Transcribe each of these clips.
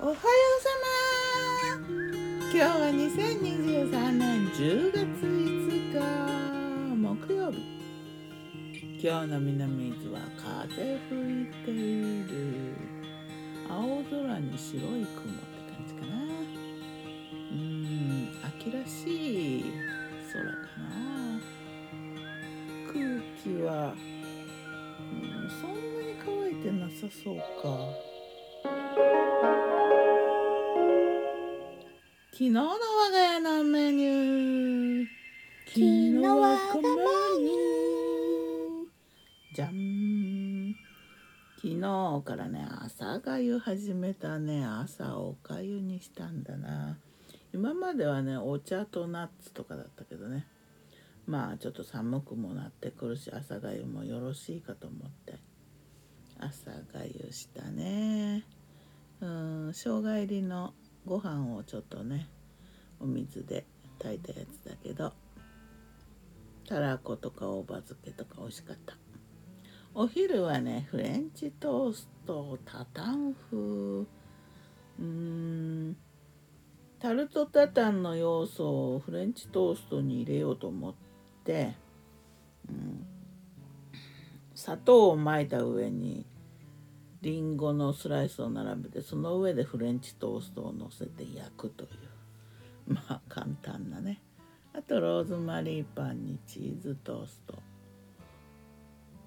おはようさま。今日は2023年10月5日木曜日。今日の南伊豆は風吹いている。青空に白い雲って感じかな。うん秋らしい空かな。空気は、うん、そんなに乾いてなさそうか。昨日の我が家のメニュー。昨日はこのメニュー。じゃん昨日からね朝がゆ始めたね。朝おかゆにしたんだな。今まではねお茶とナッツとかだったけどね。まあちょっと寒くもなってくるし朝がゆもよろしいかと思って。朝がゆしたね。うん生姜入りのご飯をちょっとねお水で炊いたやつだけどたらことか大葉漬けとか美味しかった。お昼はねフレンチトーストタタン風うん。タルトタタンの要素をフレンチトーストに入れようと思って、うん、砂糖をまいた上にりんごのスライスを並べてその上でフレンチトーストをのせて焼くという。まあ簡単なね。あとローズマリーパンにチーズトースト。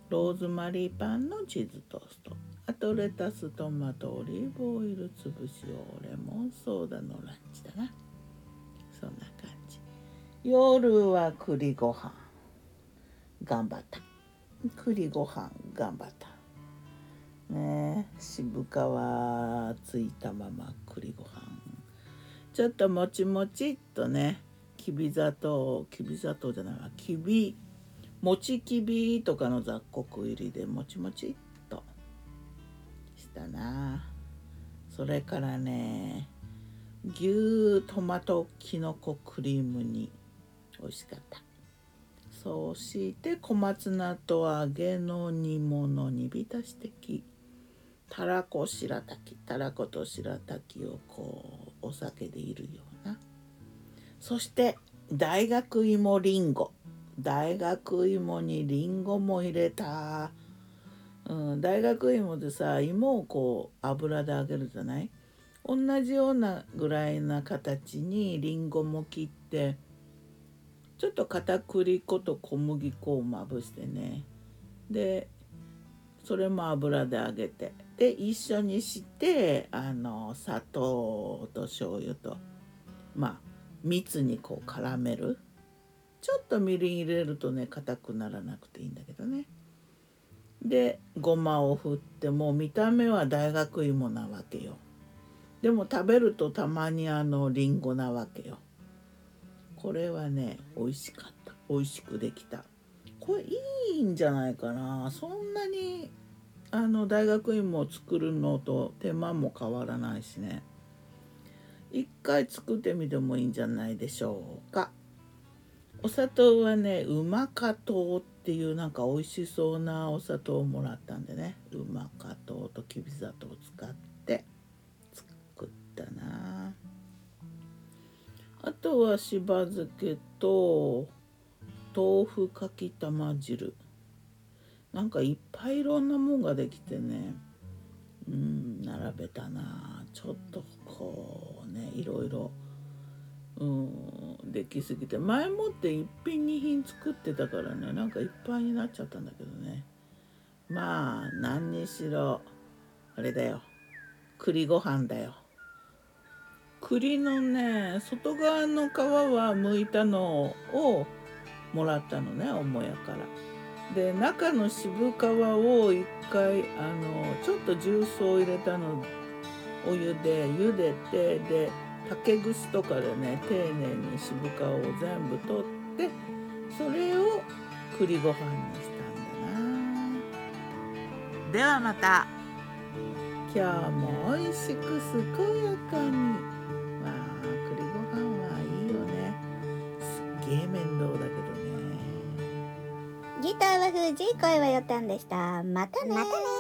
ローズマリーパンのチーズトースト。あとレタストマトオリーブオイル潰しをレモンソーダのランチだな。そんな感じ。夜は栗ご飯。頑張った。栗ご飯頑張った。ね。渋皮ついたまま栗ご飯。ちょっともちもちっとね。きび砂糖きび砂糖じゃないわきびもちきびとかの雑穀入りでもちもちっとしたな。それからね牛トマトきのこクリーム煮美味しかった。そして小松菜と揚げの煮物煮浸してきたらこ白滝たらこと白滝をこうお酒でいるような。そして大学芋りんご。大学芋にりんごも入れた、うん、大学芋でさ芋をこう油で揚げるじゃない？同じようなぐらいな形にりんごも切ってちょっと片栗粉と小麦粉をまぶしてね。でそれも油で揚げて。で一緒にしてあの砂糖と醤油とまあ蜜にこう絡める。ちょっとみりん入れるとね硬くならなくていいんだけどね。でごまを振ってもう見た目は大学芋なわけよ。でも食べるとたまにあのりんごなわけよ。これはね美味しかった。美味しくできた。これいいんじゃないかな。そんなにあの大学院も作るのと手間も変わらないしね。一回作ってみてもいいんじゃないでしょうか。お砂糖はねうまか糖っていうなんか美味しそうなお砂糖をもらったんでね。うまか糖ときび砂糖を使って。作ったな。あとはしば漬けと豆腐かきたま汁。なんかいっぱいいろんなもんができてね。うん並べたな。ちょっとこうねいろいろ。うんできすぎて。前もって一品二品作ってたからねなんかいっぱいになっちゃったんだけどね。まあ何にしろあれだよ。栗ご飯だよ。栗のね外側の皮は剥いたのをもらったのね母屋から。で中の渋皮を一回あのちょっと重曹入れたのお湯で茹でてで竹串とかでね丁寧に渋皮を全部取ってそれを栗ご飯にしたんだな。ではまた。今日も美味しく健やかに。まあ栗ご飯はいいよね。すっげえ面倒だギターは藤井声はよたんでした。またねまたね